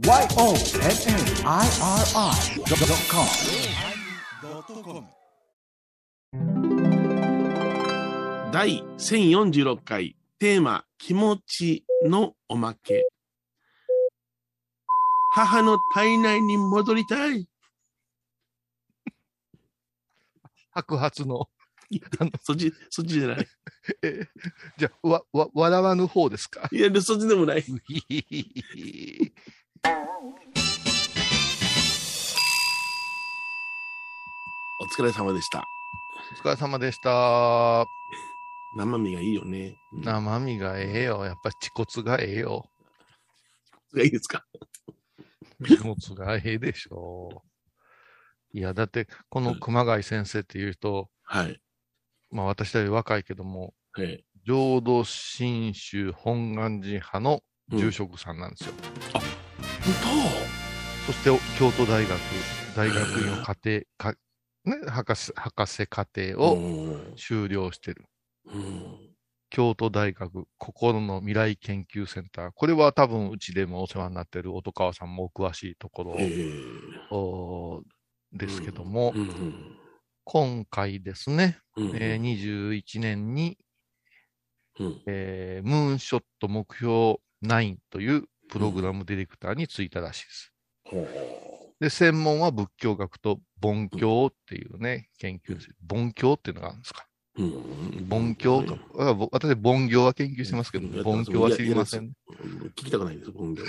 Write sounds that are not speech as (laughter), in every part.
YONNIRI.com 第1046回テーマ気持ちのおまけ母の体内に戻りたい白髪の。(laughs) そっち、そっちじゃない。(laughs) えじゃあ、わ、わ、笑わぬ方ですか？いや、そっちでもない。お疲れ様でした。お疲れ様でした。生身がいいよね。生身がええよ。やっぱ恥骨がええよ。がいいですか？恥骨がええでしょう。いや、だって、この熊谷先生っていう人、はい。まあ私より若いけども、はい。浄土真宗本願寺派の住職さんなんですよ。本そして、京都大学、大学院を家庭、かね、博士、博士課程当をうん。修了してる。うん。京都大学心の未来研究センター。これは多分うちでもお世話になってる音川さんもお詳しいところですけども、今回ですね、うん。えー21年に、うん。えームーンショット目標9というプログラムディレクターに就いたらしいです。ほうで、専門は仏教学と梵教っていうね、研究です。梵教っていうのがあるんですか？うん梵教と。あぼ私、梵教は研究してますけど、うん梵教は知りません。聞きたくないです、本業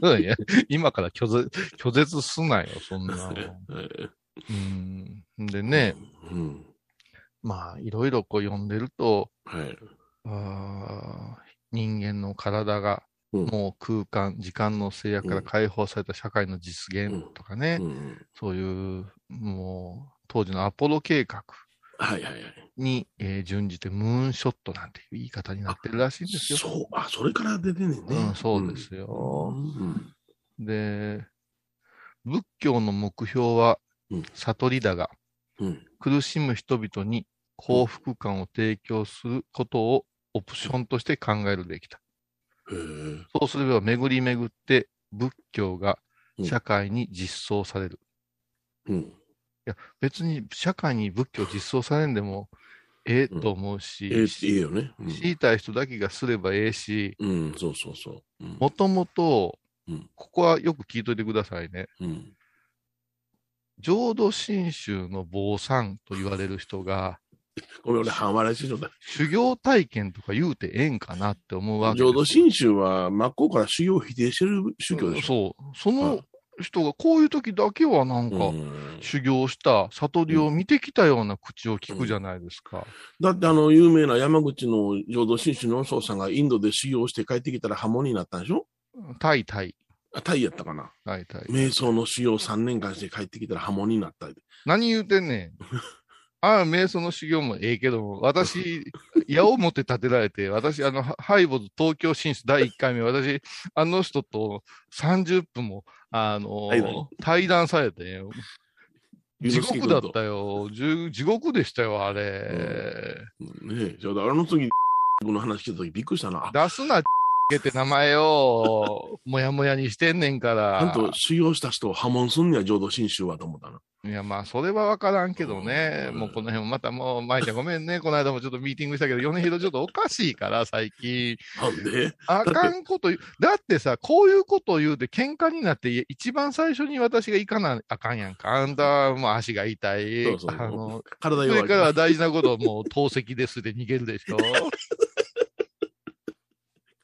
は。いや今から拒絶拒絶すなよ、そんな (laughs) うん。でえね、うん。まあ、いろいろこう読んでると、はい。あー人間の体がうんもう空間、時間の制約から解放された社会の実現とかね、うんそういう、もう、当時のアポロ計画はいはいはい。に、えー準じてムーンショットなんていう言い方になってるらしいんですよ。そう、あ、それから出てんねんね。うん、そうですうよ。ん。で、仏教の目標はうん悟りだが、うん。苦しむ人々に幸福感を提供することをオプションとして考えるべきだ。そうすれば巡り巡って仏教がうん社会に実装される。うん。別に社会に仏教実装されんでもええと思うし、ええ、いいよね。うん知りたい人だけがすればええし、うん、そうそうそう。うんもともとうん、ここはよく聞いといてくださいね。うん。浄土真宗の坊さんと言われる人が、(laughs) ごめん、俺、半笑いしてだい。修行体験とか言うてええんかなって思うわけ浄土真宗は真っ向から修行を否定してる宗教でしょ。そう。その人がこういう時だけはなんか、うん修行した悟りを見てきたような口を聞くじゃないですか。だってあの、有名な山口の浄土真宗の宗さんがインドで修行して帰ってきたら波紋になったんでしょ？タイタイ、あタイやったかな？タイタイ。瞑想の修行3年間して帰ってきたら波紋になった。何言うてんねん。ああ、瞑想の修行もええけども、私、(laughs) 矢を持って立てられて、私、あの、ハハイボズ東京進出第1回目、私、あの人と30分も、あの対談されて、地獄だっよ。たよ。地獄でしたよ、あれ。ねえ、じゃあ、あの次、(laughs) の話聞いた時びっくりしたな。出すな、って名前を、もやもやにしてんねんから。ちゃんと修行した人を破門すんねや、浄土真宗はと思ったな。いや、まあ、それはわからんけどね。うんもうこの辺もまたもう、舞ちゃんごめんね。この間もちょっとミーティングしたけど、米広ちょっとおかしいから、最近。なんで？あかんこと言う。だってさ、こういうことを言うて喧嘩になって、い一番最初に私が行かなあかんやんか。あんたはもう足が痛い。そうそうあの、体弱いそれから大事なことをもう透析ですで逃げるでしょ。(laughs)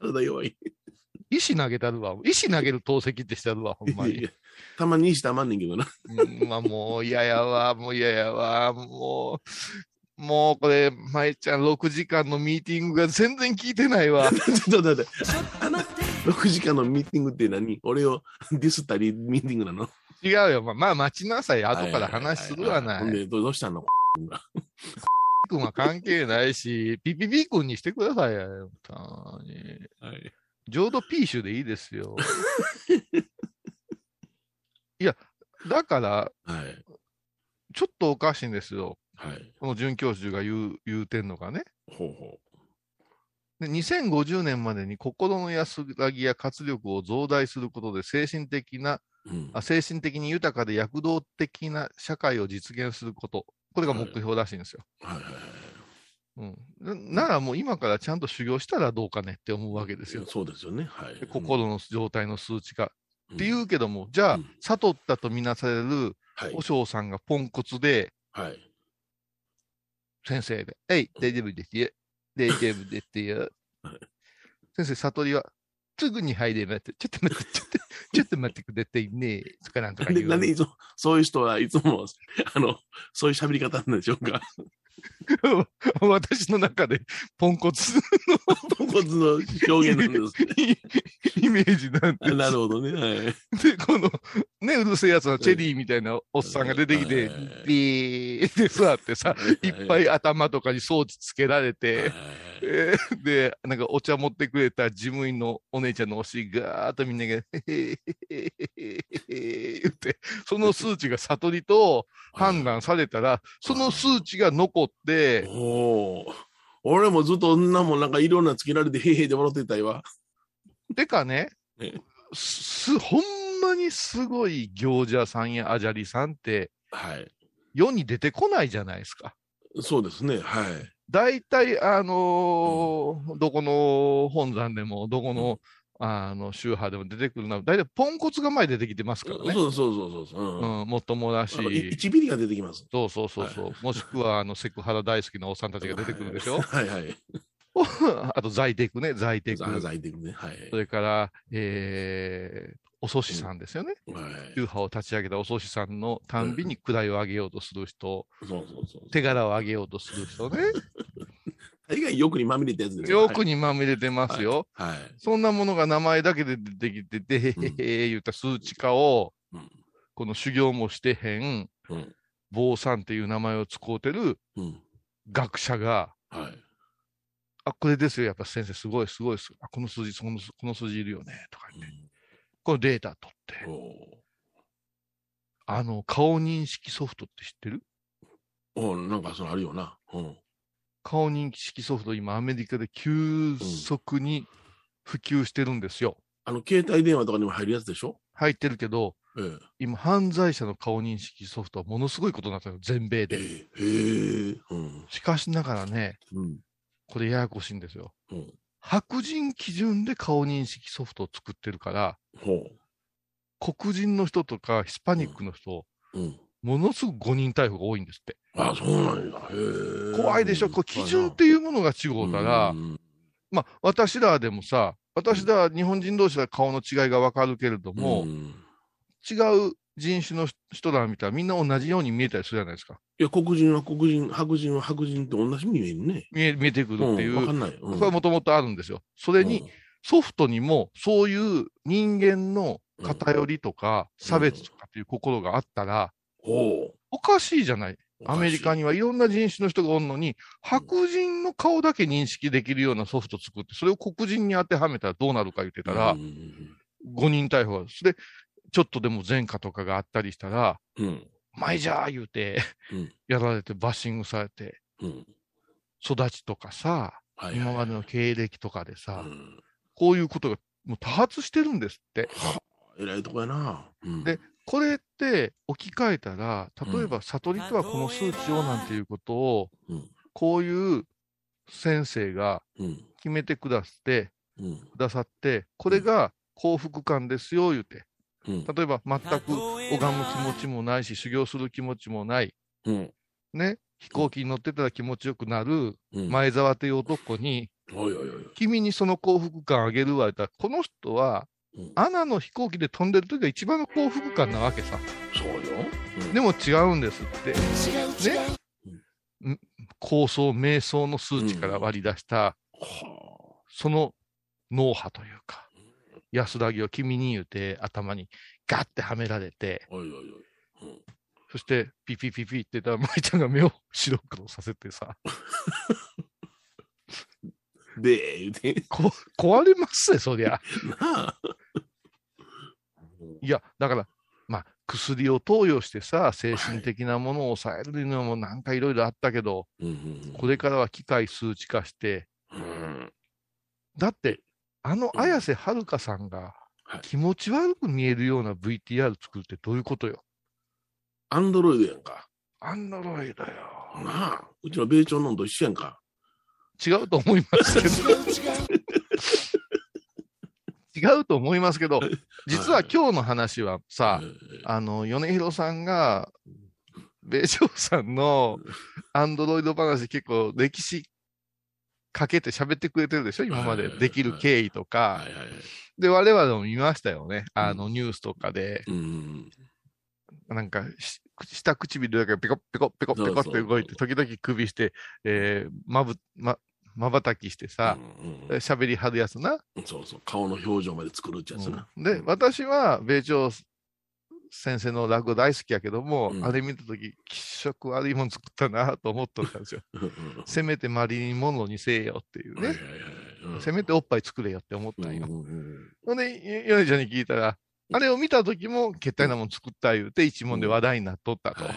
体弱い。石投げたるわ。石投げる透析ってしてるわ、ほんまに。いやたまに石たまんねんけどな。うん、まあもう嫌やわ、もう嫌やわ、もう、もうこれ、舞ちゃん6時間のミーティングが全然聞いてないわ。(laughs) ちょっと待って。6時間のミーティングって何？俺をディスったりミーティングなの？違うよ。まあ、まあ、待ちなさい。後から話するわなほんい。でどうしたの？君は関係ないし、ピピピ君にしてくださいよ。本当にはい。浄土ピーシュでいいですよ。(laughs) いや、だから、はい。ちょっとおかしいんですよ。はい。この准教授が言う、言うてんのがね。ほうほで2050年までに心の安らぎや活力を増大することで精神的なうんあ精神的に豊かで躍動的な社会を実現すること、これが目標らしいんですよ。はいはいはい。うん、なならもう今からちゃんと修行したらどうかねって思うわけですよ。そうですよね。はいで。心の状態の数値化。うんっていうけども、じゃあうん、悟ったとみなされるはい和。尚さんがポンコツで、はい。先生で、えい、大丈夫ですよ。大丈夫ですよ (laughs) はい。先生、悟りは、すぐに入れます。ちょっと待って、ちょっと、ちょっと待ってくださいね。とかなんとかなんで、言う。なんでいつも、そういう人はいつも、あの、そういう喋り方なんでしょうか。(laughs) 私の中でポンコツポンコツの表現なんですね。イメージなんです。なるほどね。はい。で、この、ね、うるせえやつのチェリーみたいなおっさんが出てきてはい、ビーって座ってさ、いっぱいい頭とかに装置つけられて、えーで、なんかお茶持ってくれた事務員のお姉ちゃんのお尻ガーッとみんなが、へへへへへへ言って、その数値が悟りと判断されたら、その数値が残って、おお。俺もずっと女もんなんかいろんなつけられて、へいへいで笑ってたいわ。てかねえ、す、ほんまにすごい行者さんやアジャリさんってはい。世に出てこないじゃないですか。そうですね。はい。大体、あのーどこの本山でも、どこの、あの、宗派でも出てくるのは、大体ポンコツが前出てきてますからね。そうそうそうそうそう。うんうん、もっともだしあ、のい1ミリが出てきます。そうそうそうそう、もしくは、あの、セクハラ大好きなおっさんたちが出てくるでしょ？はいはい。(laughs) あと、在テクね、在テク。ザーザーいてくね。はい。それから、えー、お祖師さんですよね。はい。宗派を立ち上げたお祖師さんのたんびに位を上げようとする人、そうそうそう。手柄を上げようとする人ね。大概欲にまみれたやつですよくにまみれてますよ。はい。そんなものが名前だけで出てきて、でへへへ言った数値化を、うんこの修行もしてへん、うん。坊さんっていう名前を使うてるうん。学者が、はい。あ、これですよ、やっぱ先生、すごい、すごい。あ、この数字、そのこの数字いるよね、とか言って。このデータ取って、おあの、顔認識ソフトって知ってる？おなんかそのあるよな。うん。顔認識ソフト、今、アメリカで急速に普及してるんですよ。あの、携帯電話とかにも入るやつでしょ？入ってるけど、ええ。今、犯罪者の顔認識ソフトはものすごいことになったの、全米で。ええ。うん。しかしながらね、うん。これややこしいんですよ。うん。白人基準で顔認識ソフトを作ってるから、ほ黒人の人とかヒスパニックの人。ものすごく誤認逮捕が多いんですって。あ、そうなんだ。怖いでしょ、これ基準っていうものが違うから、うんまあ、私らでもさ、私ら日本人同士は顔の違いがわかるけれども、うん違う人種の人ら見たらみんな同じように見えたりするじゃないですか。いや、黒人は黒人、白人は白人って同じに見えるね。見え見えてくるっていう、うんわかんない。うんそれはもともとあるんですよ。それに、ソフトにもそういう人間の偏りとか差別とかっていう心があったら。おかしいじゃない。アメリカに。にはいろんな人種の人がおるのに、白人の顔だけ認識できるようなソフト作って、それを黒人に当てはめたらどうなるか言ってたらう、ん誤認逮捕が。それで、ちょっとでも前科とかがあったりしたら、うん。前じゃー言うてうん、やられてバッシングされて、うん。育ちとかさ、はいはい今までの経歴とかでさ、うんこういうことがもう多発してるんですって。はあえらいとこやな。うんで、これって置き換えたら、例えば悟りとはこの数値をなんていうことを、うん。こういう先生がうん。決めてくださって、うん。くださって、これが幸福感ですよ、言うて。うん。例えば全く拝む気持ちもないし、修行する気持ちもない。うん。ね。飛行機に乗ってたら気持ちよくなるうん。前澤という男に。君にその幸福感あげるわ、言ったら、この人は、うんアナの飛行機で飛んでる時が一番の幸福感なわけさ。そうよ。うんでも違うんですって。ね。構想、瞑想の数値から割り出した、はその脳波というか、安らぎを君に言うて頭にガッてはめられて、あ。おいおいおい。うんそしてピピピピって言ったら、舞ちゃんが目を白黒させてさ、(laughs) で、言うて。こ壊れますね、そりゃ。(laughs) なあ。いや、だから、まあ、薬を投与してさ、精神的なものを抑えるのもなんかいろいろあったけど、うんうんこれからは機械数値化して、うん。だって、あの綾瀬はるかさんがはい気持ち悪く見えるような VTR 作るってどういうことよ？アンドロイドやんか。アンドロイドよ。なあ、うちの米朝のんと一緒やんか。違うと思いますけど。(laughs) 違うと思いますけど、実は今日の話はさ、えーあの、米広さんが、米朝さんのアンドロイド話結構歴史かけて喋ってくれてるでしょ今まで。できる経緯とか。で、我々も見ましたよね。あの、ニュースとかで、うん。なんかし、下唇だけペコペコペコペコって動いて、時々首して、えー、まぶ、ま、まばたきしてさ、うんうん喋りはるやつな。そうそう、顔の表情まで作るってやつな。で、私は、米朝先生の落語大好きやけども、うん。あれ見たとき、気色悪いもん作ったなと思っとったんですよ。(laughs) うんうんせめてマリリン・モンローにせえよっていうね。せめておっぱい作れよって思ったんよ。うんうんうんほんで、ヨネちゃんに聞いたら、あれを見たときも、けったいなもん作った言うて、一問で話題になっとったと。はい。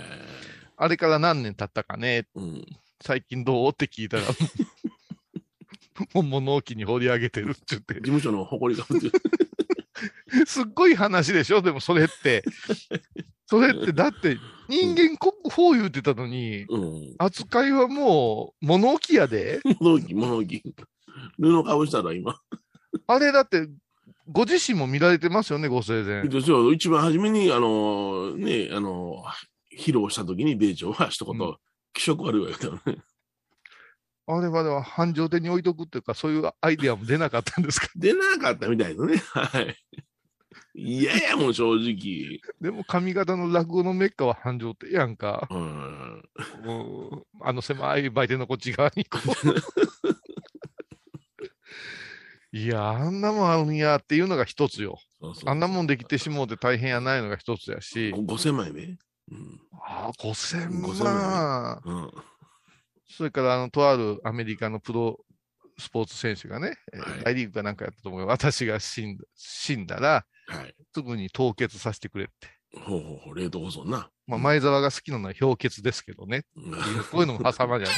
あれから何年経ったかね、うん。最近どう？って聞いたら、(laughs) もう物置に放り上げてるって言って事、務所の誇りが (laughs) すっごい話でしょ？でもそれって。それって、だって人間国宝言うてたのに、うん。扱いはもう物置やで。物置、物置。布かぶしたら今。あれだって、ご自身も見られてますよね、ご生前。ですよ一番初めに、あの、ね、あの、披露した時に米朝は一言、う気色悪いわけだよね。あれはでは繁盛店に置いとくっていうか、そういうアイデアも出なかったんですか？(laughs) 出なかったみたいですね。はい。嫌やもん、正直。でも上方の落語のメッカは繁盛店やんか。うん。うんあの狭い売店のこっち側にこう。(laughs) いや、あんなもんあるんやっていうのが一つよ。そうそうあんなもんできてしもうて大変やないのが一つやし。ご5000枚目？うん。ああ、5000 5000万。うん。それから、あの、とあるアメリカのプロスポーツ選手がね、えーはい大リーグかなんかやったと思うよ私が死んだ死んだら、はい。すぐに凍結させてくれって。ほうほうほう、冷凍保存な。まあ、前澤が好きなのは氷結ですけどね。うんこういうのも挟まじゃね。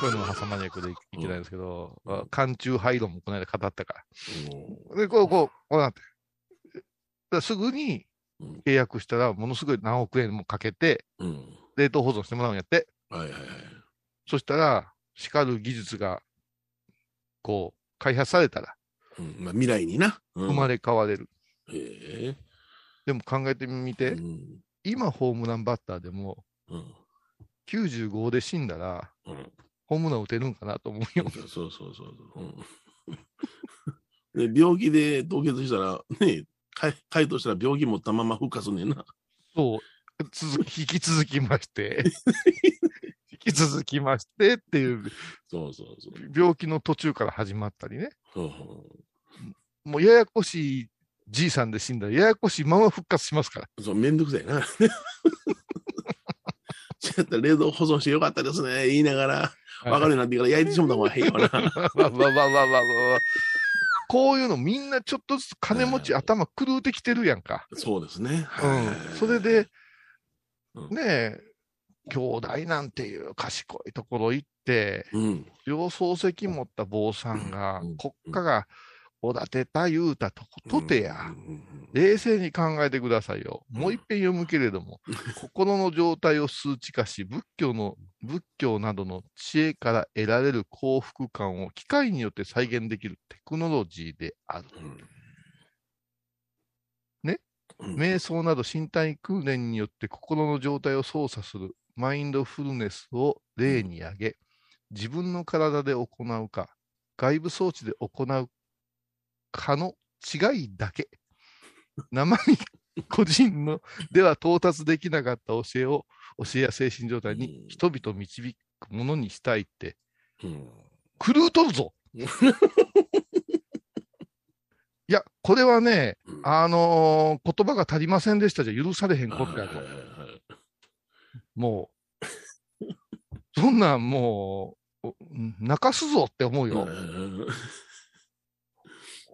こういうのも挟まじゃくでいいけないんですけど、あ寒中廃炉もこの間語ったから。で、こう、こう、こうなって。だすぐにうん契約したら、ものすごい何億円もかけて、うん。冷凍保存してもらうんやって。はいはいはい。そしたら、叱る技術が、こう、開発されたら、うんまあ、未来にな。うん生まれ変われる。へえ。でも考えてみて、うん。今ホームランバッターでも、うん。95で死んだら、うん。ホームラン打てるんかなと思うよ。そうそうそうそう。うん、(laughs) で病気で凍結したら、ね、か解凍したら病気持ったまま復活ねんな。そう、続き、引き続きまして、引 (laughs) き続きましてっていう、そうそうそう。病気の途中から始まったりね。もうややこしいじいさんで死んだら、ややこしいまま復活しますから。うそう、めんどくさいな。そうやったら冷凍保存してよかったですね、言いながら、分かるようになってから焼いてしまった方がいいよな。わわわわわこういうのみんなちょっとずつ金持ち、はい頭狂うてきてるやんか。そうですね。うん。それで、うんねえ、兄弟なんていう賢いところ行って、うん。両漱石持った坊さんがうん、国家がおだてた言うたとことてや。冷静に考えてくださいよ。もう一遍読むけれども、(laughs) 心の状態を数値化し、仏教の、仏教などの知恵から得られる幸福感を機械によって再現できるテクノロジーである。うん。ね？うん。瞑想など身体訓練によって心の状態を操作するマインドフルネスを例に挙げ、自分の体で行うか、外部装置で行うかの違いだけ。(laughs) 生身個人のでは到達できなかった教えを、教えや精神状態にうん。人々を導くものにしたいって、うん。狂うとるぞ。いや、これはね、うん。あのー言葉が足りませんでしたじゃ許されへんことやともう、そんなんもう、お泣かすぞって思うよ。うん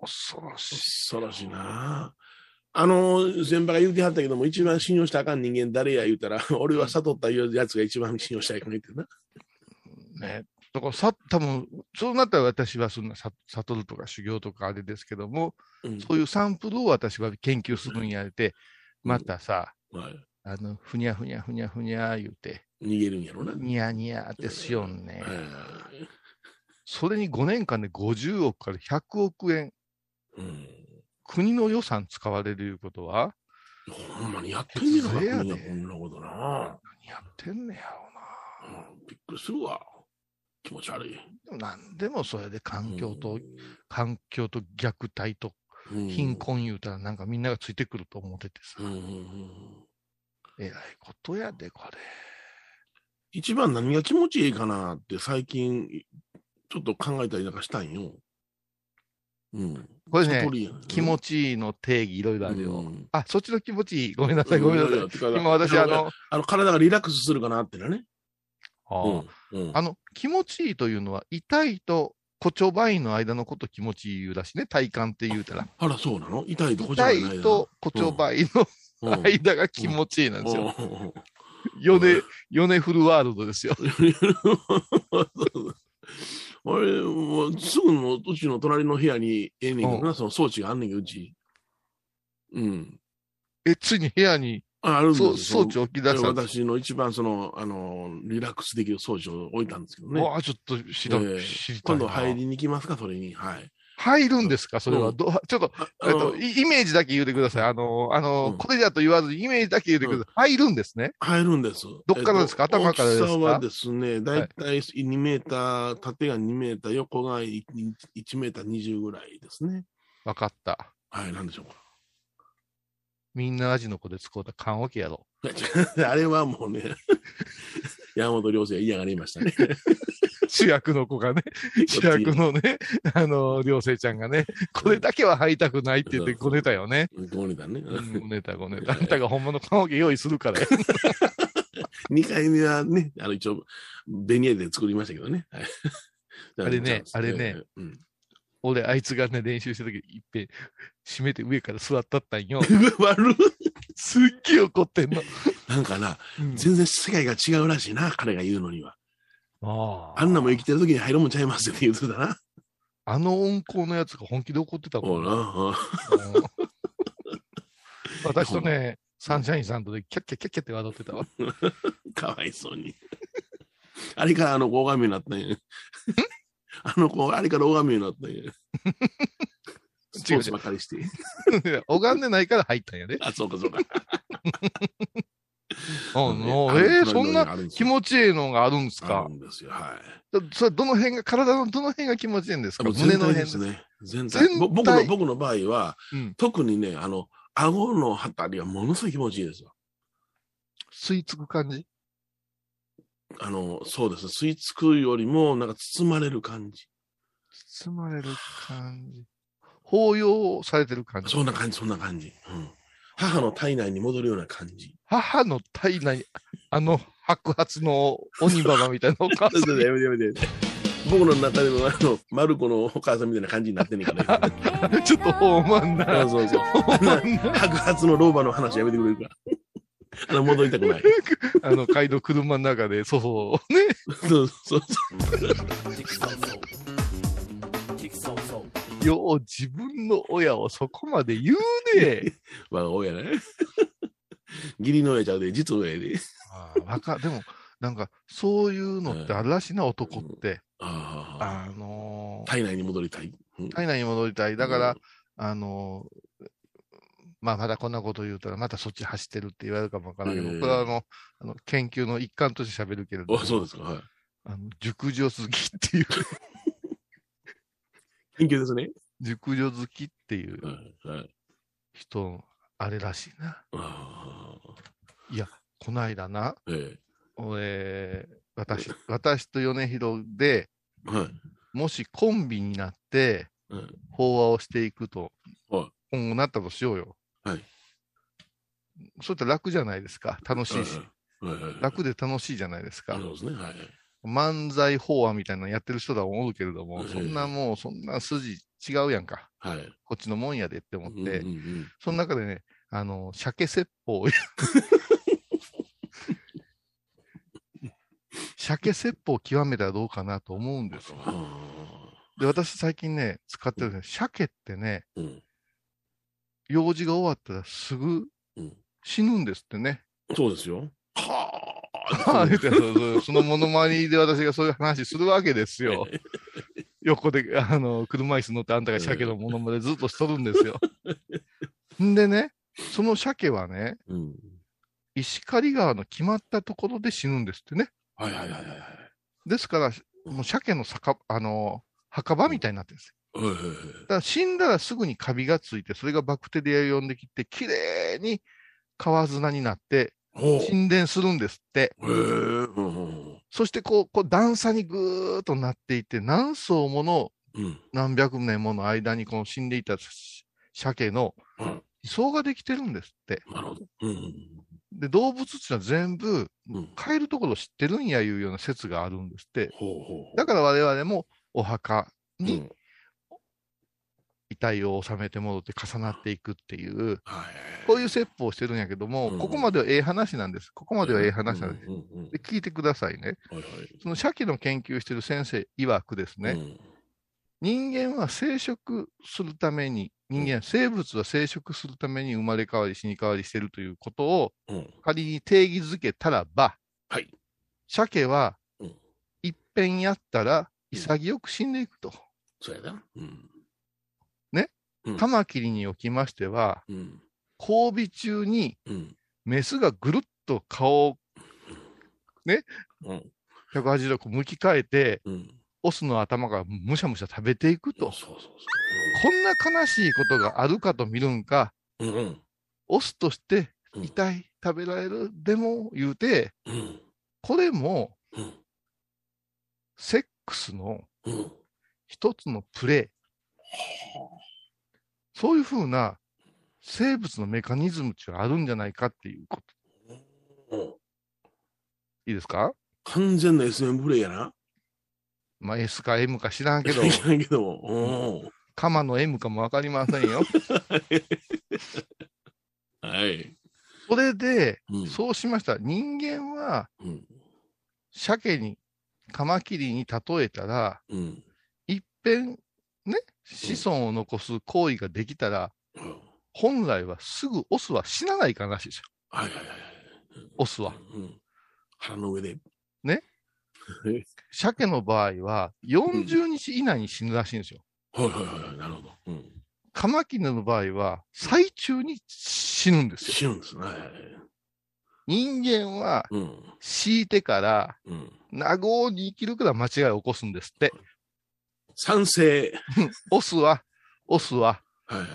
恐ろしい。恐ろしいな。あの、先輩が言うてはったけども、一番信用したらあかん人間誰や言うたら、(laughs) 俺は悟ったいうやつが一番信用したいかも言ってな。ね。だからさ、多分そうなったら私はそんなさ悟るとか修行とかあれですけども、うんそういうサンプルを私は研究するんやれて、またさ、はい。あの、ふにゃふにゃふにゃふにゃ言うて、逃げるんやろな。ニヤニヤってしよんね。はいそれに5年間で50億から100億円、うん。国の予算使われるいうことは、ほんまにやってんねやろやで国がこんなことな。何やってんねやろうんびっくりするわ。気持ち悪い。うな。なんでもそれで環境と、うん環境と虐待とうん貧困言うたらなんかみんながついてくると思っててさ、うんえらいことやで、これ。一番何が気持ちいいかなって最近、ちょっと考えたりなんかしたんよ。うん。これね気持ちいいの定義いろいろあるよ。うんあ、そっちの気持ちいい。ごめんなさい、ごめんなさい。今私、あの、あの、体がリラックスするかなってのね。あーうん。うんあの、気持ちいいというのは、痛いと骨頂バインの間のこと気持ちいい言うらしいね。体感って言うたら。あら、そうなの？痛いとこじゃない痛いと骨頂バインのうん間が気持ちいいなんですよ。うんヨネ、ヨネフルワールドですよ。(laughs) 俺、もうすぐのうちの隣の部屋にええねんけどな、その装置があんねんけど、うち。うん。え、ついに部屋にああるんです装置を置き出した。私の一番その、あの、リラックスできる装置を置いたんですけどね。わあ、ちょっと知ら、ええ知りたいな。今度入りに来ますか、それに。はい。入るんですか？それは。うんどちょっと、あえっと、イイメージだけ言うてください。あの、あの、うんこれだと言わずにイメージだけ言うてください。入るんですね？入るんです。どっからですか？えっと頭からですか？大きさはですね、だいたい2メーター、縦が2メーター、横が1メーター20ぐらいですね。わかった。はい、なんでしょうか？みんな味の子で使うた缶オケやろ。(laughs) あれはもうね、山本良生が嫌がりましたね。(laughs) 主役の子がね、(laughs) 主役のね、(laughs) あの、りょうせいちゃんがね、これだけは入りたくないって言ってごねたよね。ごねたね。うんごねたごねた。あんたが本物缶オケ用意するからよ。2回目はね、あの一応、ベニヤで作りましたけどね。はいあれねあれね。うん、俺、あいつがね、練習した時、いっぺん、閉めて上から座ったったんよ。悪いすっげえ怒ってんの。なんかな、うん全然世界が違うらしいな、彼が言うのには。ああんなもん生きてる時に入るもんちゃいますよって言うてたな。あの温厚のやつが本気で怒ってたもんほら、うんうん私とね、サンシャインさんとでキャッキャッキャッキャって笑ってたわ。(laughs) かわいそうに。あれからあの子拝みになったんや。あの子、あれから拝みになったんや。スポーツばっかりして。(laughs) 拝んでないから入ったんやで。あ、そうかそうか。あのあるえーそんな気よ持ちいいのがあるんですあかるんですよ。はい。だそれどの辺が、体のどの辺が気持ちいいんですか？ですね。全体。全体ぼ僕の僕の場合は、うん特にね、あの、顎のあたりはものすごい気持ちいいですよ。吸い付く感じ？あの、そうですね。吸い付くよりも、なんか包まれる感じ。包まれる感じ。抱擁されてる感じ。そんな感じ、そんな感じ。うん。母の体内に戻るような感じ。母の体内、あの白髪の鬼ババみたいなお母さん (laughs) やめてやめて。僕の中でも、あの、マルコのお母さんみたいな感じになってんねんから。に (laughs) ちょっとほんまんな。そうそう白髪の老婆の話やめてくれるから。あの、戻りたくない。(laughs) あの、街道車の中で、そうそう、ね。そうそうよう自分の親をそこまで言うね。(laughs) まあ、親ね。(laughs) 義理の親ちゃうで、実親やで。ああわか、でも、なんか、そういうのってあるらしいな、男って。ああ。あのー体内に戻りたい。うん体内に戻りたい。だから、、あのーまあ、まだこんなこと言うたら、またそっち走ってるって言われるかもわからないけど、ええこれはあの、あの研究の一環として喋るけれどあそうですか。はい。あの熟女好きっていう、研究ですね。熟女好きっていうはい。はい。人、あれらしいな。ああ。この間な、え俺、私、私と米広で、え。はい。もしコンビになって、うん法話をしていくと、はい今後なったとしようよ。はい。そういったら楽じゃないですか。楽しいし。はいはいはい。楽で楽しいじゃないですか。そうですね。はい。漫才法話みたいなのやってる人だ思うけれども、ええそんなもう、そんな筋違うやんか。はい。こっちのもんやでって思って、うんうんうんその中でね、あの、鮭説法を (laughs) 鮭説法を極めたらどうかなと思うんですよ。で、私最近ね、使ってるね、鮭ってね、うん。用事が終わったらすぐうん死ぬんですってね。そうですよ。ってそうそうその物まねで私がそういう話するわけですよ。(laughs) 横で、あの、車椅子乗ってあんたが鮭のものまでずっとしとるんですよ。(laughs) んでね、その鮭はね、うん。石狩川の決まったところで死ぬんですってね。はいはいはいはいはい。ですから、もう鮭の酒あの墓場みたいになってるんですよ。だから死んだらすぐにカビがついて、それがバクテリアを呼んできて、きれいに川砂になって。沈殿するんですって。そしてこう、こう段差にぐーっとなっていって、何層ものうん。何百年もの間にこの死んでいたし鮭のうん。位相ができてるんですって。なるほど。うん。で、動物っていうのは全部うん。帰るところを知ってるんやいうような説があるんですって。だから我々もお墓うんに遺体を収めて戻って重なっていくっていう、はい。こういう説法をしてるんやけども、うんここまではええ話なんです。ここまではええ話なんです。で、聞いてくださいね。その鮭の研究してる先生曰くですね、うん。人間は生殖するために、人間、生物は生殖するために生まれ変わり死に変わりしてるということをうん。仮に定義づけたらば、はい。鮭はうん一遍やったら潔く死んでいくと。そうやな。うん。カマキリにおきましては、うん。交尾中にうん。メスがぐるっと顔をうん。180度こう向き変えて、うん。オスの頭がむしゃむしゃ食べていくと。こんな悲しいことがあるかと見るんか、う。うんうん。オスとしてうん痛い、食べられる、でも言うて、うん。これもうん。セックスのうん。一つのプレイ。そういうふうな生物のメカニズムっていうのがあるんじゃないかっていうこと。うん。いいですか？完全な SM プレイやな？まあ S か M か知らんけど、いけないけど。うん。カマの M かもわかりませんよ。(laughs) はい。それで、うん。そうしました。人間はうん。鮭に、カマキリに例えたら、うん。一遍ね、子孫を残す行為ができたら、うん本来はすぐオスは死なないかんらしいですよ。はいはいはいはい。オスは。うん。腹の上で。ね (laughs) 鮭の場合は40日以内に死ぬらしいんですよ。はいはいはいはい。なるほど。うん。カマキリの場合は最中に死ぬんですよ。死ぬんですね。人間はうん。死いてから、うん。名号に生きるから間違いを起こすんですって。賛成。オスは、オスは。はいはい。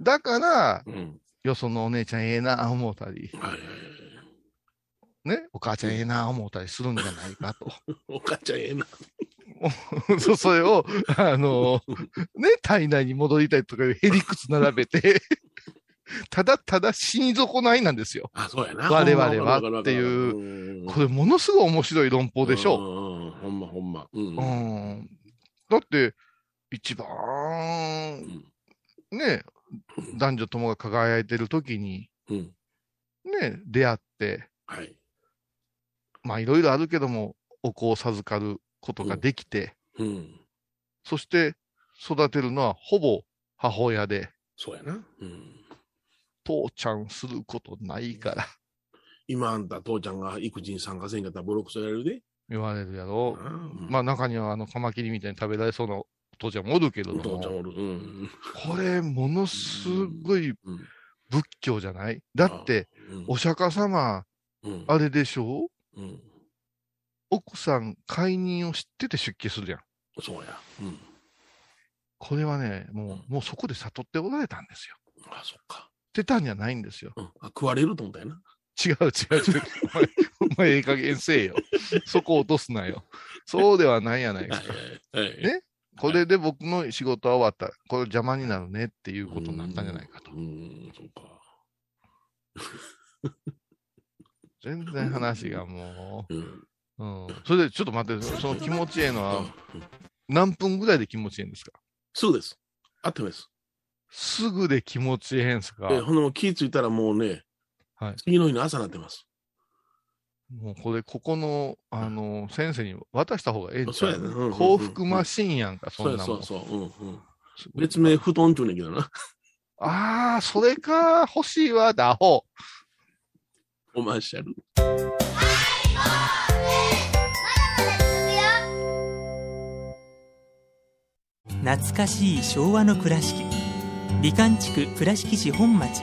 だから、うん。よそのお姉ちゃんええな思うたり、はいはいはい。ね、お母ちゃんええな思うたりするんじゃないかと。(laughs) お母ちゃんええな。(laughs) そそれを、あのね、体内に戻りたいとかいうへりくつ並べて、(laughs) ただただ死に損ないなんですよ。あ、そうやな。我々はっていううんこれものすごい面白い論法でしょ。うんうんほんまほんま。うん。ううんん。だって、一番、ね、男女ともが輝いてる時に、うん。ね、出会って、はい。まあいろいろあるけども、お子を授かることができて、うん。そして育てるのはほぼ母親で、そうやな。うん。父ちゃんすることないから今あんた父ちゃんが育児に参加せんかったらボロクソやれるで。言われるやろ。うんまあ中にはあのカマキリみたいに食べられそうな父ちゃんもおるけれども、父ちゃんおる。うん。これものすごいうん。仏教じゃない？だって、うん、お釈迦様、うん、あれでしょ？うん。奥さん解任を知ってて出家するやん。そうや。うん。これはね、もう、もうそこで悟っておられたんですよ。あ、そっか。捨てたんじゃないんですよ。うん。あ、食われると思ったよな。違う違う違う。お前、お前ええ加減せえよ。そこ落とすなよ。そうではないやないか。はいはいはい。ね？これで僕の仕事は終わった。これ邪魔になるねっていうことになったんじゃないかとう。ん、そうか。全然話がもうん。う。うん。それでちょっと待って、その気持ちええのは何分ぐらいで気持ちいいんですか？そうです。あってます。すぐで気持ちええんすか？え、ほんでもう気ぃついたらもうね、はい次の日の朝になってます。もうこれ、ここの、あの、先生に渡した方がええんちゃそうやねうんうんうん幸福マシンやんか、そそうんなもん。そうそう。うんうん。別名、布団ちゅうねんけどな。ああ、それか、欲しいわ、だほ。オマーシャル。懐かしい昭和の倉敷美観地区倉敷市本町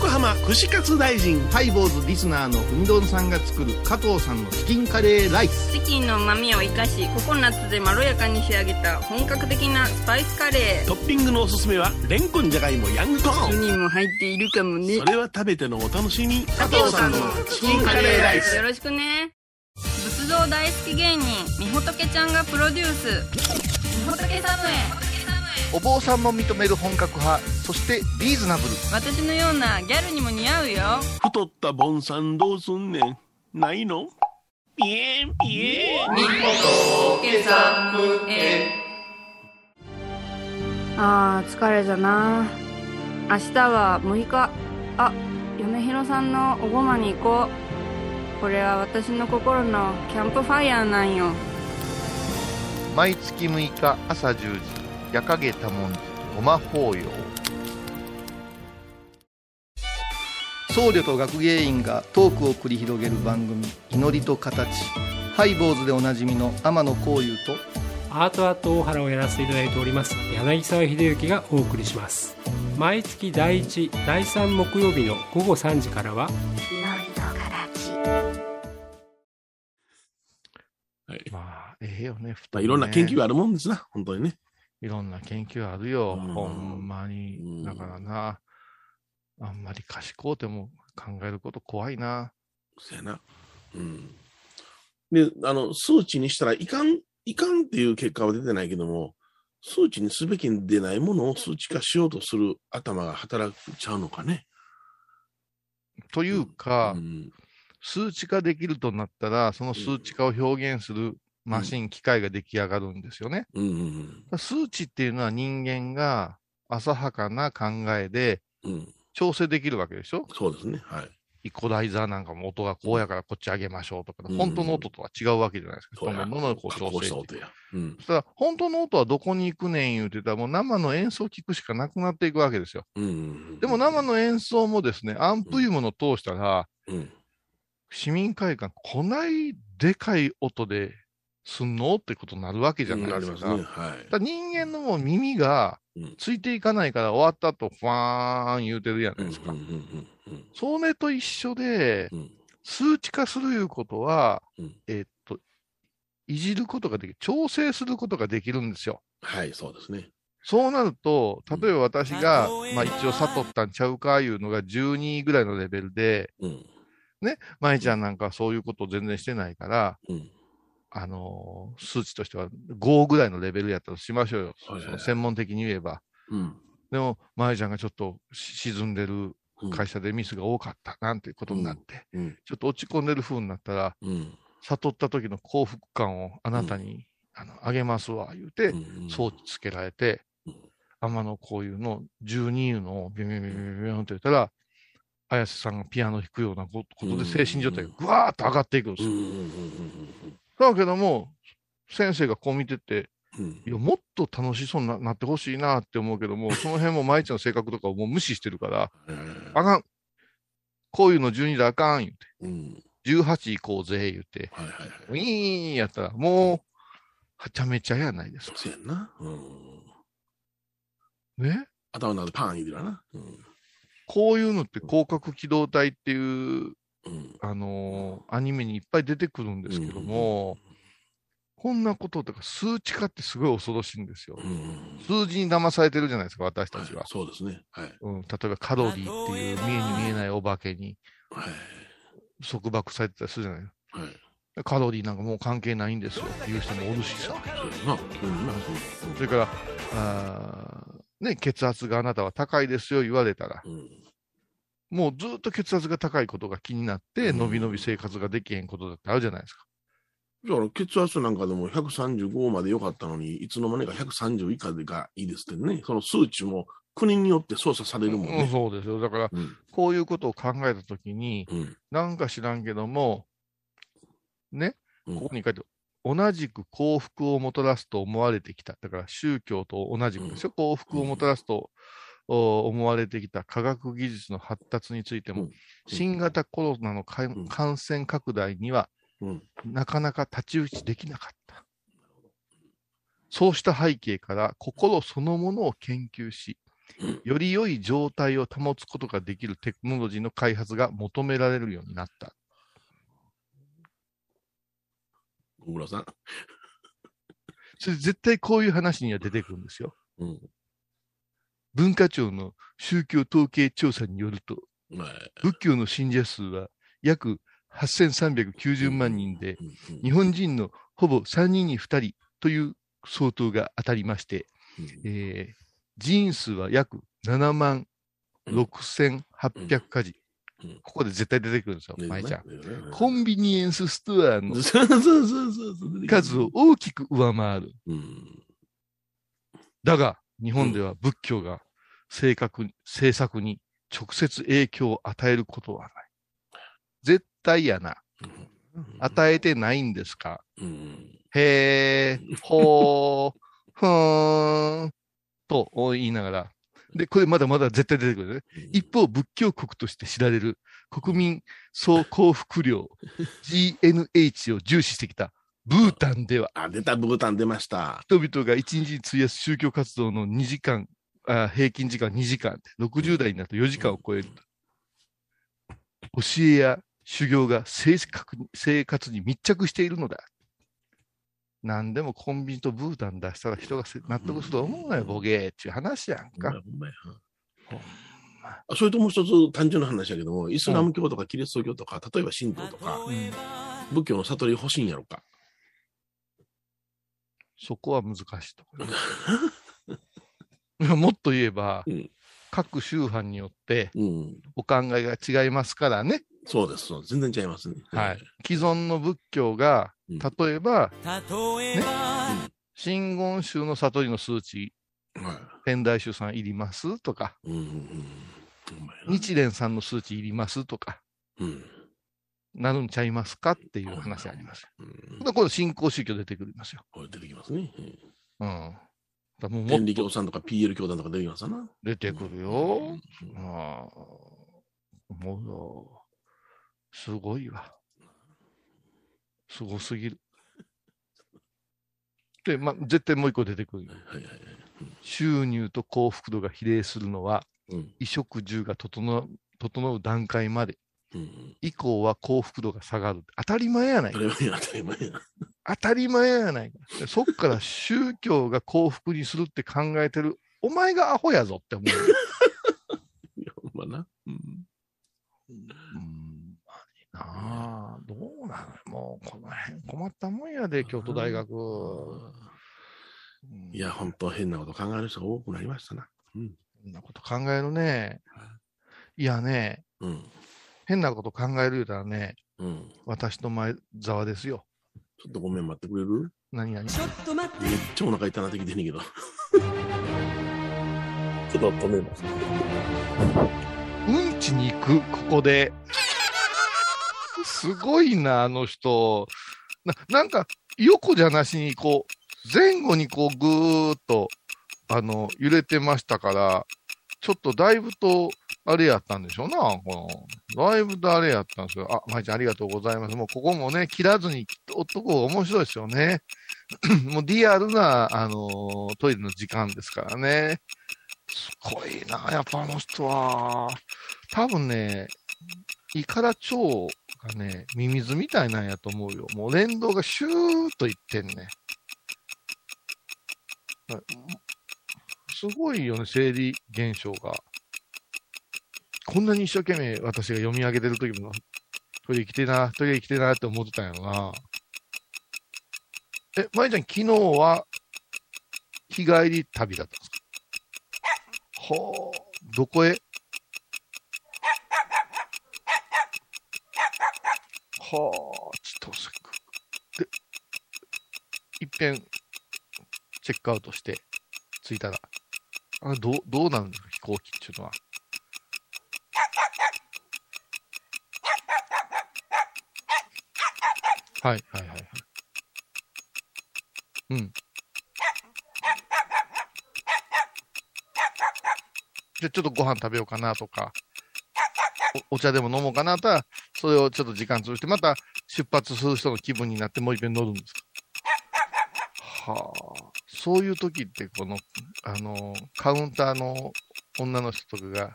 横浜串カツ大臣。ハイボーズリスナーのうみどんさんが作る加藤さんのチキンカレーライスチキンの旨味を生かしココナッツでまろやかに仕上げた本格的なスパイスカレートッピングのおすすめは、レンコンじゃがいもヤングコーン。1人も入っているかもねそれは食べてのお楽しみ。加藤さんのチキンカレーライス。よろしくね仏像大好き芸人みほとけちゃんがプロデュースみほとけサムへお坊さんも認める本格派、そしてリーズナブル。私のようなギャルにも似合うよ。太ったボンさんどうすんねん。ないの？ピエンピエン。あー疲れじゃな。明日は6日。あ嫁ひろさんのおごまに行こう。これは私の心のキャンプファイヤーなんよ。毎月6日朝10時、夜影多文字、ごま法要。僧侶と学芸員がトークを繰り広げる番組「祈りと形」ハイボーズでおなじみの天野幸雄とアートアート大原をやらせていただいております柳沢秀幸がお送りします毎月第1第3木曜日の午後3時からははい。まあ、ええよね、布まあ、いろんな研究があるもんですな。本当にね。いろんな研究あるよ、うんほんまにう。んだからな、あんまり賢うても考えること怖いな。そうやな。うん。で、あの、数値にしたらいかん、いかんっていう結果は出てないけども、数値にすべきでないものを数値化しようとする頭が働くちゃうのかね。というか、うん数値化できるとなったら、その数値化を表現するマシン、機械が出来上がるんですよね。うんうん数値っていうのは人間が浅はかな考えでうん。うん。調整できるわけでしょ？そうですね。はい。イコライザーなんかも音がこうやからこっち上げましょうとか、うん本当の音とは違うわけじゃないですか。そうやどんどんどんどんこう調整。うん。そしたら、本当の音はどこに行くねん言うてたら、もう生の演奏を聞くしかなくなっていくわけですよ。うんうん。でも生の演奏もですね、アンプいうものを通したら、うん。市民会館、こないでかい音ですんの？ってことになるわけじゃないなですか。りますね。はいだ。人間のもう耳がうんついていかないから終わった後、ファーン言うてるやないですか。うんうんうんうんそれと一緒で、うん数値化するいうことは、うんえっと、いじることができる、調整することができるんですよ。はい、そうですね。そうなると、例えば私が、まあ一応悟ったんちゃうかいうのが12ぐらいのレベルで、うん。舞ちゃんなんかはそういうことを全然してないから、うん。あのー数値としては5ぐらいのレベルやったとしましょうよ。はいはいその専門的に言えば。うん。でも、舞ちゃんがちょっとし沈んでるうん会社でミスが多かったなんていうことになって、うん。ちょっと落ち込んでる風になったら、うん。悟った時の幸福感をあなたに、あのあげますわ、言うて、うん装置つけられてうん、天野こういうの12いうのをビュンビュンビュンビュンって言ったら、綾瀬さんがピアノ弾くようなこことで精神状態がぐわーっと上がっていくんですよ。だけども、先生がこう見てて、うんうんいや、もっと楽しそうにななってほしいなって思うけども、(laughs) その辺も舞ちゃんの性格とかをもう無視してるから、うんあかん。こういうの12であかん、言うて。うん。18行こうぜ、言うて。はいはいはい。ウィーンやったら、もう、はちゃめちゃやないですか。そうやんな。うん。ね？頭の中でパン言うてるな。うん。こういうのって広角機動隊っていう、うん。あのーアニメにいっぱい出てくるんですけども、こんなこととか数値化ってすごい恐ろしいんですよ。うん。数字に騙されてるじゃないですか、私たちは。そうですね。はい。うん、例えばカロリーっていう見えに見えないお化けにはい。束縛されてたりするじゃない。はい。カロリーなんかもう関係ないんですよっていう人もおるしさ。それから、あーね、血圧があなたは高いですよ言われたら、うん。もうずっと血圧が高いことが気になって、うんのびのび生活ができへんことだってあるじゃないですか。だから血圧なんかでも135まで良かったのに、いつの間にか130以下でがいいですってね。その数値も国によって操作されるもんうん、ね。そうですよ。だから、うん。こういうことを考えたときに、うん。なんか知らんけども、ね、うんここに書いて、同じく幸福をもたらすと思われてきた。だから宗教と同じくですよ。幸福をもたらすと、お思われてきた科学技術の発達についても、うん新型コロナのかん感染拡大には、うん。なかなか太刀打ちできなかった。そうした背景から心そのものを研究し、より良い状態を保つことができるテクノロジーの開発が求められるようになった。小倉さん。それ絶対こういう話には出てくるんですよ。うん。文化庁の宗教統計調査によると、はい仏教の信者数は約8390万人で、日本人のほぼ3人に2人という相当が当たりまして、うんえー人員数は約7万6800家事。うんここで絶対出てくるんですよ、ね舞ちゃん。コンビニエンスストアの。数を大きく上回る。うん。だが、日本では仏教が正確に、政策に直接影響を与えることはない。絶対やな。与えてないんですか？うん。へー、ほー、(laughs) ふーん、と言いながら。で、これまだまだ絶対出てくるね。一方、仏教国として知られる国民総幸福量 (laughs) GNH を重視してきたブータンでは、あ、出た、ブータン出ました。人々が一日に費やす宗教活動の2時間、あ平均時間2時間で、60代になると4時間を超える。教えや修行が生活に生活に密着しているのだ。何でもコンビニとブータン出したら人がせ納得すると思うなよ、ボケーっていう話やんか。それともう一つ単純な話だけども、イスラム教とかキリスト教とか、例えば神道とか、うん仏教の悟り欲しいんやろか。そこは難しいところ。(laughs) もっと言えば、うん各宗派によってうん。お考えが違いますからね。そうです。そう全然違いますね。はい。既存の仏教が、うん例えば、例えば、真言宗の悟りの数値、は天台宗さんいりますとか、い。うんうん日蓮さんの数値いりますとか、うん。なるんちゃいますかっていう話あります。うん。でこれ新興宗教出てくりますよ。これ出てきますね。うん。だもうも天理教さんとか PL 教団とか出てきますわな。出てくるよ。ああ、もうよ、すごいわ。すごすぎる。で、ま、絶対もう一個出てくるよ。はいはいはい。収入と幸福度が比例するのは、うん。衣食住が整う整う段階まで、うん。以降は幸福度が下がる。当たり前やないか。当たり前や、当たり前や。当たり前やないか。そっから宗教が幸福にするって考えてる、お前がアホやぞって思う。(laughs) いや、ほんまな。うん。うん、なあ、どうなの？もう、この辺困ったもんやで、京都大学。うんいや、本当変なこと考える人が多くなりましたな。うん。そんなこと考えるね。いやね、うん。変なこと考える言うたらね、うん。私の前沢ですよ。ちょっとごめん待ってくれる？何々ちょっと待ってめっちゃお腹痛なってきてんねんけど。(laughs) ちょっと止めます。うんちに行く、ここで。すごいな、あの人。ななんか、横じゃなしに、こう、前後にこう、ぐーっと、あの、揺れてましたから、ちょっとだいぶと、あれやったんでしょうな、この、だいぶとあれやったんですよ。あ、まいちゃんありがとうございます。もうここもね、切らずにおっとこう面白いですよね。(clears throat) もうリアルな、あのートイレの時間ですからね。すごいな、やっぱあの人は。多分ね、イカラ腸がね、ミミズみたいなんやと思うよ。もう連動がシューッといってんね。すごいよね、生理現象が。こんなに一生懸命私が読み上げてる時も、トイレ行きてな、トイレ行きてなって思ってたんやろな。え、まいちゃん、昨日は、日帰り旅だったんですか？はあ、どこへ？はあ、ちょっとせく。で、いっぺん、チェックアウトして、着いたら、あどどうなるんですか、飛行機っていうのは。はい、はい、はいはい。うん。じゃちょっとご飯食べようかなとか、おお茶でも飲もうかなとは、それをちょっと時間潰して、また出発する人の気分になってもう一遍乗るんですか？はあ、そういう時って、この、あの、カウンターの女の人とかが、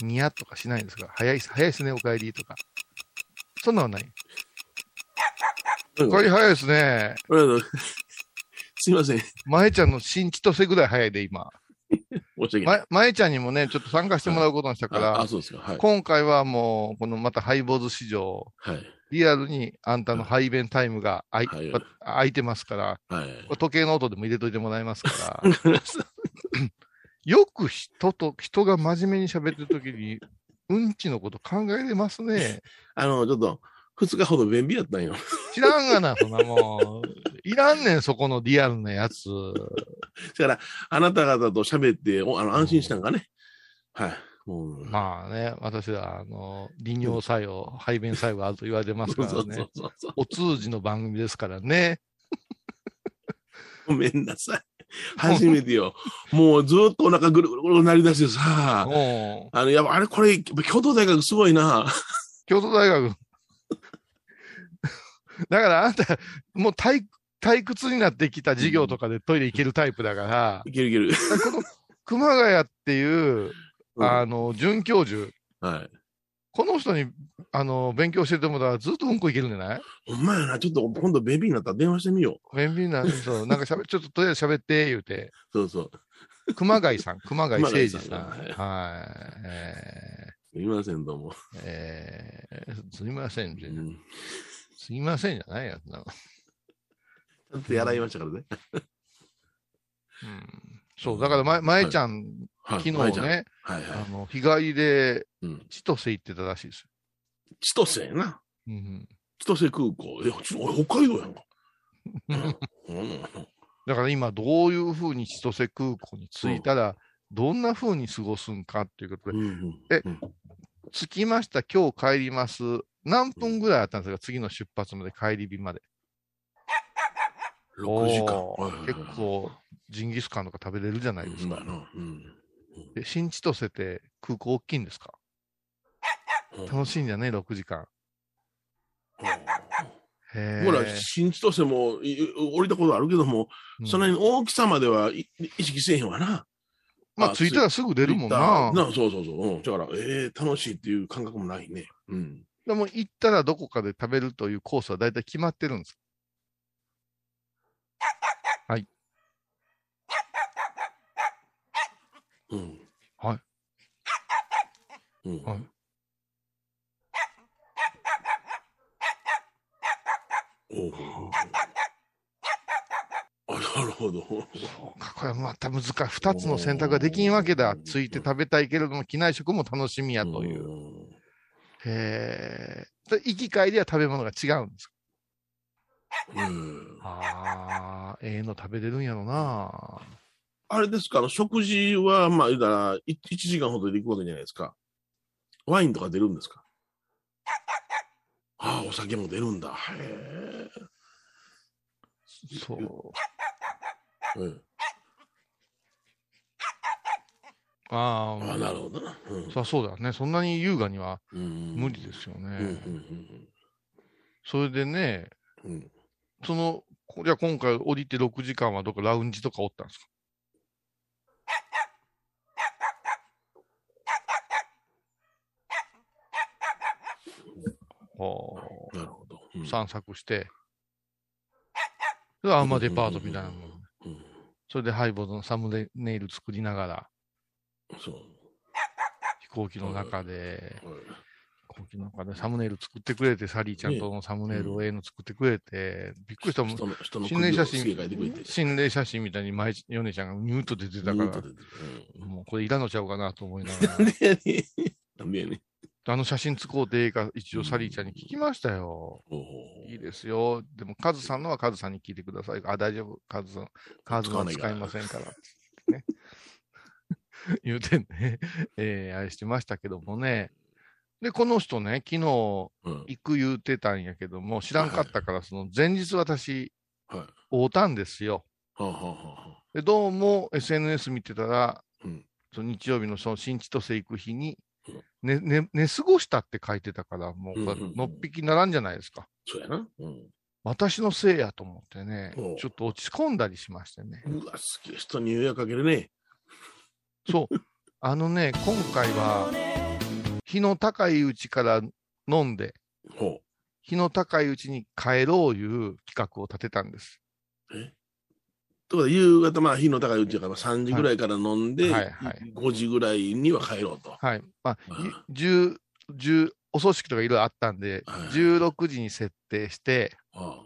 ニヤッとかしないんですか？早い、早いですね、お帰りとか。そんなのはない。うんお帰り早いですね。これあのすいません。申し前ちゃんの新千歳ぐらい早いで、今。訳ない。ま、前ちゃんにもね、ちょっと参加してもらうことにしたから、ああ、そうですか。はい。今回はもう、このまたハイボーズ市場、はい。リアルにあんたの排便タイムがあい、はいわ空いてますから、はい時計の音でも入れといてもらいますから、(laughs) よく人と、人が真面目に喋ってる時に、うんちのこと考えれますね。(laughs) あの、ちょっと、二日ほど便秘やったんよ。知らんがな、そんなもう。いらんねん、そこのリアルなやつ。だから、あなた方と喋って、おあの安心したんかね。はい。まあね、私は、あの、利尿作用、排便作用があると言われてますからね。お通じの番組ですからね。(laughs) ごめんなさい。初めてよ。もうずっとお腹ぐるぐるぐるなりだしてさ、うん。あの、やっぱあれこれ、京都大学すごいな。京都大学。だからあんた、もう退退屈になってきた授業とかでトイレ行けるタイプだから、いけるいける。この熊谷っていう、うんあの、准教授、はい。この人に、あの、勉強しててもらったらずっとうんこいけるんじゃない？ほんまやな。ちょっと今度便秘になったら電話してみよ便秘なんそう、(laughs) なんかしゃべ、ちょっととりあえず喋って、言うて。う。そうそう。熊谷さん、熊谷誠二さん。さんはい。えすいません、どうも。ーえーすいません、うん。ちすいませんじゃないやつな。ゃんとやらいましたからね。うんそう、だから前、前ちゃん、はい。昨日ね、はいはあの、日帰りで。千歳行ってたらしいですよ。千歳やな。うん、千歳空港。いや、北海道やんか。(laughs) うん。うんだから今、どういうふうに千歳空港に着いたら、どんなふうに過ごすんかっていうことで、うんえうん着きました、今日帰ります。何分ぐらいあったんですか、次の出発まで、帰り日まで。6時間。結構、ジンギスカンとか食べれるじゃないですか。で新千歳って空港大きいんですか？うん楽しいんじゃね ?6 時間。へほら、え。新千歳もい降りたことあるけども、うんそんなに大きさまではい意識せえへんわな。まあ、着いたらすぐ出るもんな。なそうそうそう。うん、だから、ええ楽しいっていう感覚もないね。うん。でも行ったらどこかで食べるというコースは大体決まってるんです。うん。はい。うん。はいおなるほど。そうか、これはまた難しい。二つの選択ができんわけだ。ついて食べたいけれども、機内食も楽しみやという。うん。へえ。で行き帰りは食べ物が違うんです。うんああ、ええの食べれるんやろな。あれですか、あの食事は、まあ、言うたら、い1時間ほどで行くわけじゃないですか。ワインとか出るんですか？ああ、お酒も出るんだ。へえ。そう。うん、ああ、ああ、なるほどな。うん。そりゃそうだね。そんなに優雅にはうん。無理ですようんね。うん。それでね、うん。うんその、こじゃあ今回降りて6時間はどっかラウンジとかおったんですか？ほなるほど。うん。う散策して、で、アーマデパートみたいなもん。うん。それでハイボードのサムネイル作りながら、そう。飛行機の中で、はい飛行機の中でサムネイル作ってくれて、サリーちゃんとのサムネイルをええの作ってくれて、びっくりしたもん。心霊写真、て。心霊写真みたいに前、ヨネちゃんがニューッと出てたからもうこれいらんのちゃうかなと思いながらうん。なんでやね。あの写真使うてええか、一応サリーちゃんに聞きましたよ。ほうほういいですよ。でも、カズさんのはカズさんに聞いてください。あ、大丈夫。カズさん、カズは使いませんから。ね、(laughs) (laughs) 言うてね、(laughs) えー、愛してましたけどもね。で、この人ね、昨日うん行く言うてたんやけども、知らんかったから、その前日私、はい。会うたんですよ。はあ、はあはあ、で、どうも SNS 見てたら、うんその日曜日のその新千歳行く日にうん、ね、ね、寝過ごしたって書いてたから、もううんうんうんのっぴきならんじゃないですか。そうやな。うん。私のせいやと思ってねちょっと落ち込んだりしましてね。うわ、好きな人に迷惑かけるね。そう。あのね、今回は、日の高いうちから飲んで、ほ日の高いうちに帰ろういう企画を立てたんです。う。えとか、夕方、まあ、日の高いうちやから、3時ぐらいから飲んで、はいはい5時ぐらいには帰ろうと。はい。まああ、10、10、お葬式とかいろいろあったんで、はい16時に設定して、あ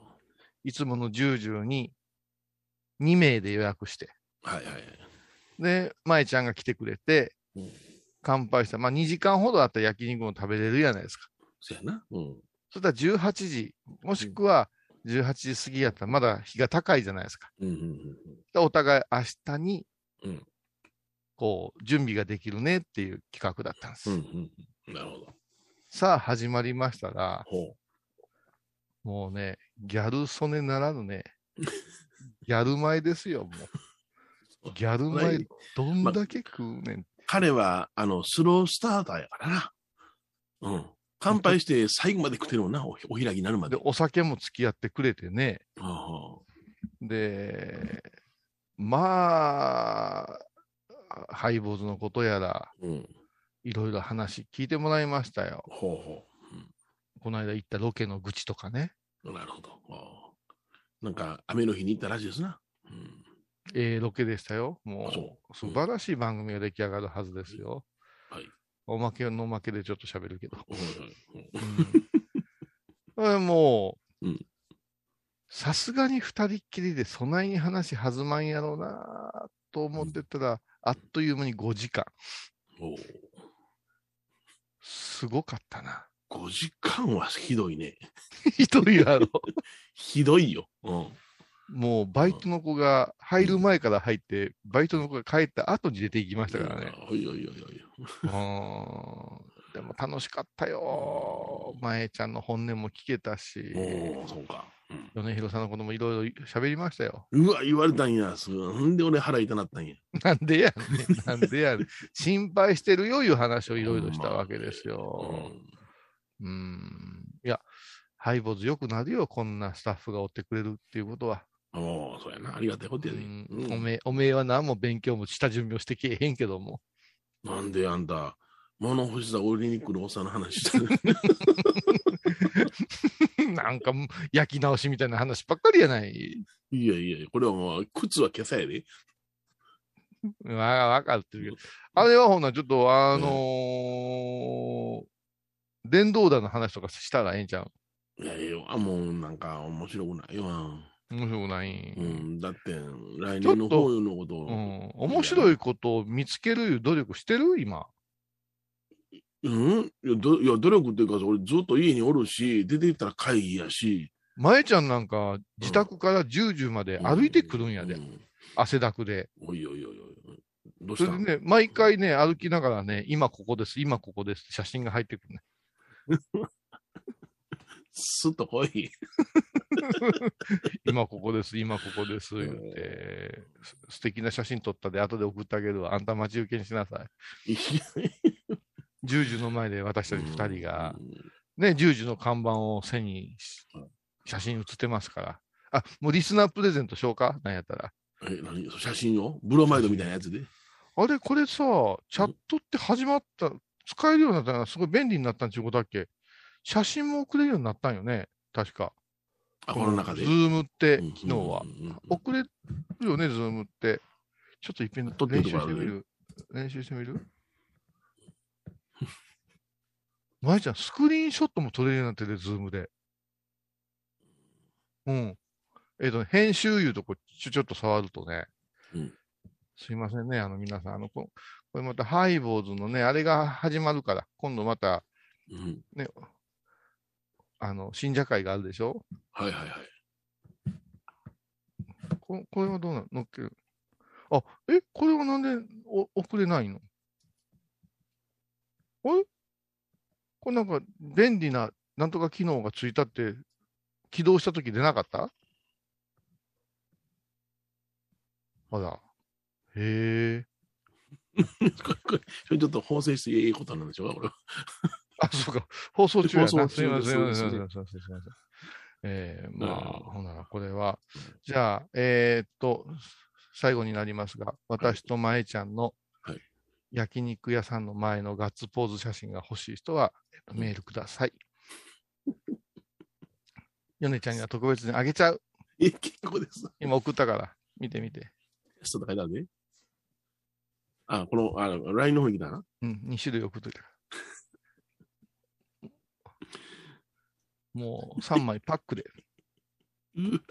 いつもの10時に2名で予約して、あはいはい。で、舞ちゃんが来てくれてうん、乾杯した。まあ、2時間ほどあったら焼肉も食べれるじゃないですか。そやな。うん。そしたら18時、もしくは18時過ぎやったらまだ日が高いじゃないですか。うんうんうんでお互い明日にうん、こう、準備ができるねっていう企画だったんです。うん。うんうん。なるほど。さあ、始まりましたら、ほもうね、ギャル曽根ならぬね、ギャル前ですよ、もう。ギャル前、どんだけ食うねん。彼は、あの、スロースターターやからな。うん。乾杯して最後まで食ってるもんな、おお開きになるまで。で、お酒も付き合ってくれてね。で、まあ、ハイボーズのことやら、あうん。いろいろ話聞いてもらいましたよ。ほうほこの間行ったロケの愚痴とかね。う。なるほど。なんか、雨の日に行ったらしいですな。うん。ええロケでしたよ。も、う素晴らしい番組が出来上がるはずですよ。はい。おまけのおまけでちょっと喋るけど。うん、え (laughs) もううん、さすがに二人っきりで備えに話弾まんやろうなと思ってたら、あっという間に5時間。すごかったな。5時間はひどいね。(laughs) ひどいやろ。(laughs) ひどいよ。うん。もうバイトの子が入る前から入って、バイトの子が帰った後に出ていきましたからね。おいおいおいおい。うんでも楽しかったよ。前ちゃんの本音も聞けたし、おお、そうか。うん米広さんのこともいろいろ喋りましたよ。うわ、言われたんや。すぐなんで俺腹痛なったんや。なんでやねん。(laughs) なんでやねん。心配してるよいう話をいろいろしたわけですよ。うん。いや、ハイボーズよくなるよ。こんなスタッフが追ってくれるっていうことは。うん。おお、そうやな。ありがたいことうやで。んうんおめえ、おめえは何も勉強もした準備をしてけえへんけども。なんであんた、物欲しさ売りに来るおっさんの話してる。(laughs) なんか、焼き直しみたいな話ばっかりやない。いやいや、これはもう、靴は今朝やで。わわかってるけど。あれはほんならちょっと、あのー電動弾の話とかしたらええんちゃう？いやいや、あもうなんか面白くないよ。面白くない。うん、だって、来年の方のことを。うん。面白いことを見つける努力してる？今。うん？いやどいや、努力っていうか、俺ずっと家におるし、出て行ったら会議やし。前ちゃんなんか自宅から10時まで歩いてくるんやで。うん汗だくで。おいおいおいおい。どうした？それでね、毎回ね、歩きながらね、今ここです、今ここですって写真が入ってくるね。すっと来い。(laughs) 今ここです、今ここです、言って、す素敵な写真撮ったで後で送ってあげるわ。あんた待ち受けにしなさい。10時の前で私たち2人が、ね、10時の看板を背にし写真写ってますから。あ、もうリスナープレゼントしようか？なんやったら。え、何？写真を？ブロマイドみたいなやつで？あれ、これさ、チャットって始まった、使えるようになったのがすごい便利になったんちゅうことだっけ？写真も送れるようになったんよね確か。あ、この中で。ズームってうん、昨日は送れるよね、ズームって。ちょっといっぺん撮って練習してみる？練習してみる？舞ちゃん、スクリーンショットも撮れるようになってて、ズームで。うん。えっ、とね、編集いうとこちょ、ちょっと触るとね。うんすいませんね、あの皆さん。あのここれまた拝、ボーズのね、あれが始まるから、今度またうん。ね、あの、信者会があるでしょ？はいはいはい。ここれはどうなの？乗っける。あ、え、これはなんでお送れないの？あれこれなんか便利ななんとか機能がついたって、起動したとき出なかった？あら。へえ。(laughs) これ、ちょっと法制していいことなんでしょうか、これは。あ、そうか。放送中やな。すみません、すみません、すみません。えー、まあ、うんほんなら、これは、じゃあ、えーっと、最後になりますが、私とまえちゃんのはい焼肉屋さんの前のガッツポーズ写真が欲しい人は、えっとメールください。ヨネちゃんには特別にあげちゃう。え、結構です。今送ったから、見てみて。テストと書いてあるね。あ、この、あの、LINE の方に来たな。うん、2種類送っといたから。もう3枚パックで。(laughs)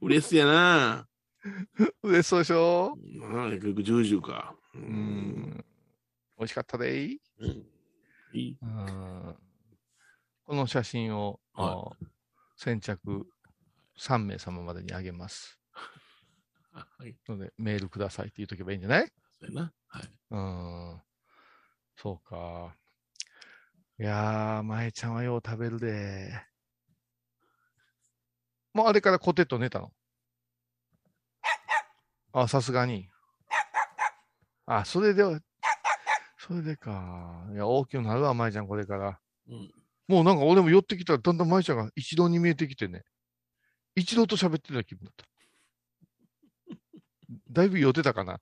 嬉しいやな。嬉しそうでしょ？ああ、結局10か。うう。ん。美味しかったでいうん。いい。うんこの写真を、はあ先着3名様までにあげます。あはい。ので、メールくださいって言っとけばいいんじゃない？そうやな。はい。うん。そうか。いやー、まえちゃんはよう食べるで。もうあれからコテット寝たの？あ、さすがに。あ、それで、それでか。いや、大きくなるわ、まえちゃん、これから。うん。もうなんか俺も寄ってきたら、だんだんまえちゃんが一郎に見えてきてね。一郎と喋ってた気分だった。(laughs) だいぶ寄ってたかな。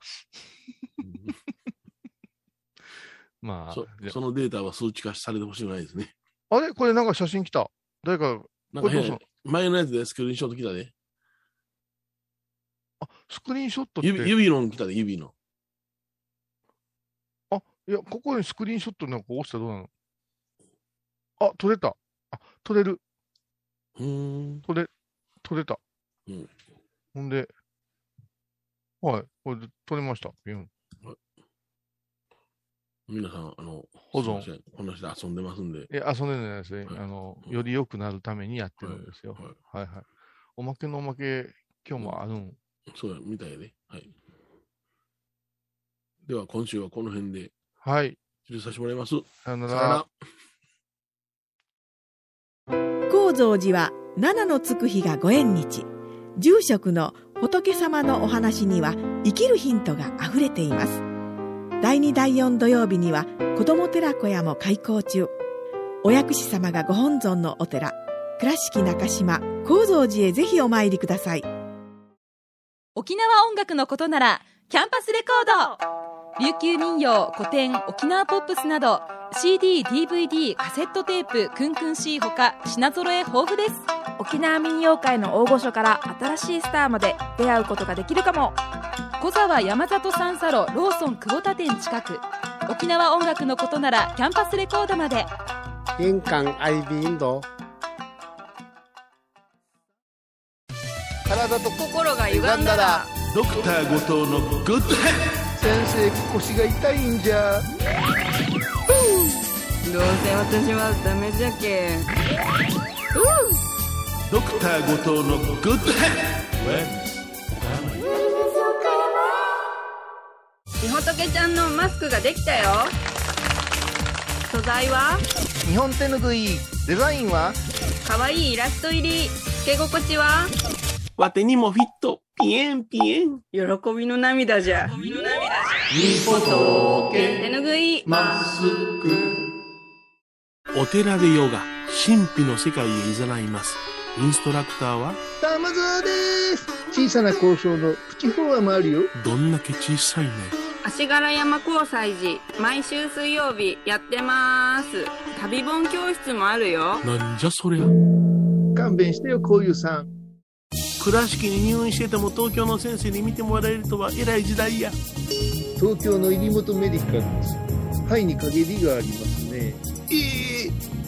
まあそ、そのデータは数値化されてほしくないですね。あれ？これなんか写真来た？誰か、なんか前のやつでスクリーンショット来たで。あ、スクリーンショットって？指、指の来たで、指の。あ、いや、ここにスクリーンショットなんか押したらどうなの？あ、撮れた。あ、撮れる。うーん。撮れ、撮れた。うん。ほんで、はい、これで撮れました。うん。皆さん、あの、保存この人遊んでますんで。え、遊んでるんじゃないですね。はいあの、うんより良くなるためにやってるんですよ。はいはいはい。おまけのおまけ、今日もあるん？そうや、みたいで。はい。では、今週はこの辺で、はい。失礼させてもらいます。さよなら。。高蔵寺は七のつく日がご縁日住職の仏様のお話には生きるヒントがあふれています第2第4土曜日には子ども寺小屋も開校中。お薬師様がご本尊のお寺倉敷中島・高蔵寺へぜひお参りください。沖縄音楽のことならキャンパスレコード。琉球民謡古典沖縄ポップスなど CD、DVD、カセットテープ、クンクン C ほか品揃え豊富です。沖縄民謡界の大御所から新しいスターまで出会うことができるかも。小沢山里三佐路ローソン久保田店近く。沖縄音楽のことならキャンパスレコードまで。印港 IB 印度体と心が歪んだら。ドクター後藤のグッドヘ先生腰が痛いんじゃどうせ私はダメじゃけん。ドクター後藤のグッドヘみほとけちゃん。のマスクができたよ素材は日本手ぬぐいデザインはかわいいイラスト入りつけ心地はわてにもフィットピエンピエン喜びの涙じゃみほと手ぬぐいマスクお寺でヨガ神秘の世界へ誘います。インストラクターは玉沢です。小さな交渉のプチフォアもあるよ。どんだけ小さいね。足柄山交際時毎週水曜日やってます。旅本教室もあるよ。なんじゃそりゃ。勘弁してよこういうさん。倉敷に入院してても東京の先生に見てもらえるとは偉い時代や。東京の入本メディカルです。肺に陰りがありますね。ええ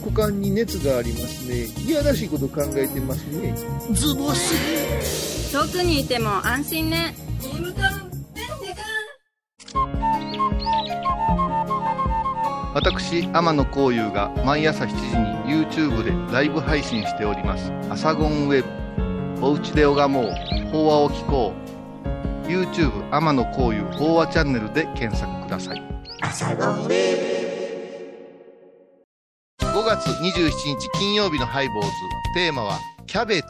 股間に熱がありますね。いやらしいこと考えてますね。ズボス遠くにいても安心ね。私天野幸雄が毎朝7時に YouTube でライブ配信しております「アサゴンウェブ」「おうちで拝もう。法話を聞こう」YouTube 天野幸雄法話チャンネルで検索ください5月27日金曜日のハイボーズ。テーマはキャベツ。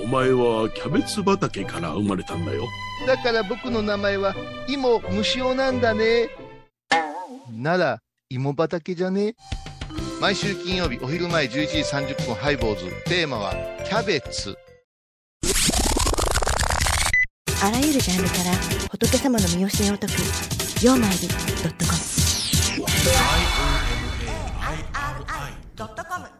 お前はキャベツ畑から生まれたんだよ。だから僕の名前は芋虫尾なんだね。なら芋畑じゃね？毎週金曜日お昼前11時30分ハイボーズ。テーマはキャベツ。あらゆるジャンルから仏様の身教えを解く「曜マイルドットコム」ドットコム